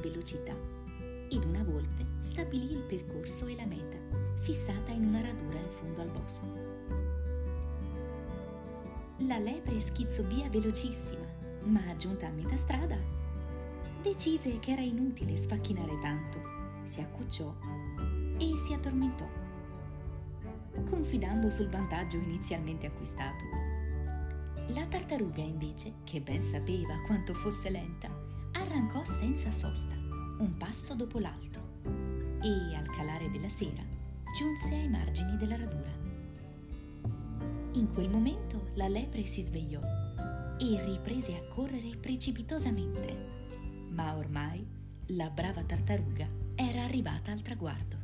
velocità ed una volpe stabilì il percorso e la meta, fissata in una radura in fondo al bosco. La lepre schizzò via velocissima, ma giunta a metà strada, decise che era inutile sfacchinare tanto, si accucciò e si addormentò, confidando sul vantaggio inizialmente acquistato. La tartaruga invece, che ben sapeva quanto fosse lenta, arrancò senza sosta, un passo dopo l'altro, e al calare della sera giunse ai margini della radura. In quel momento la lepre si svegliò e riprese a correre precipitosamente, ma ormai la brava tartaruga era arrivata al traguardo.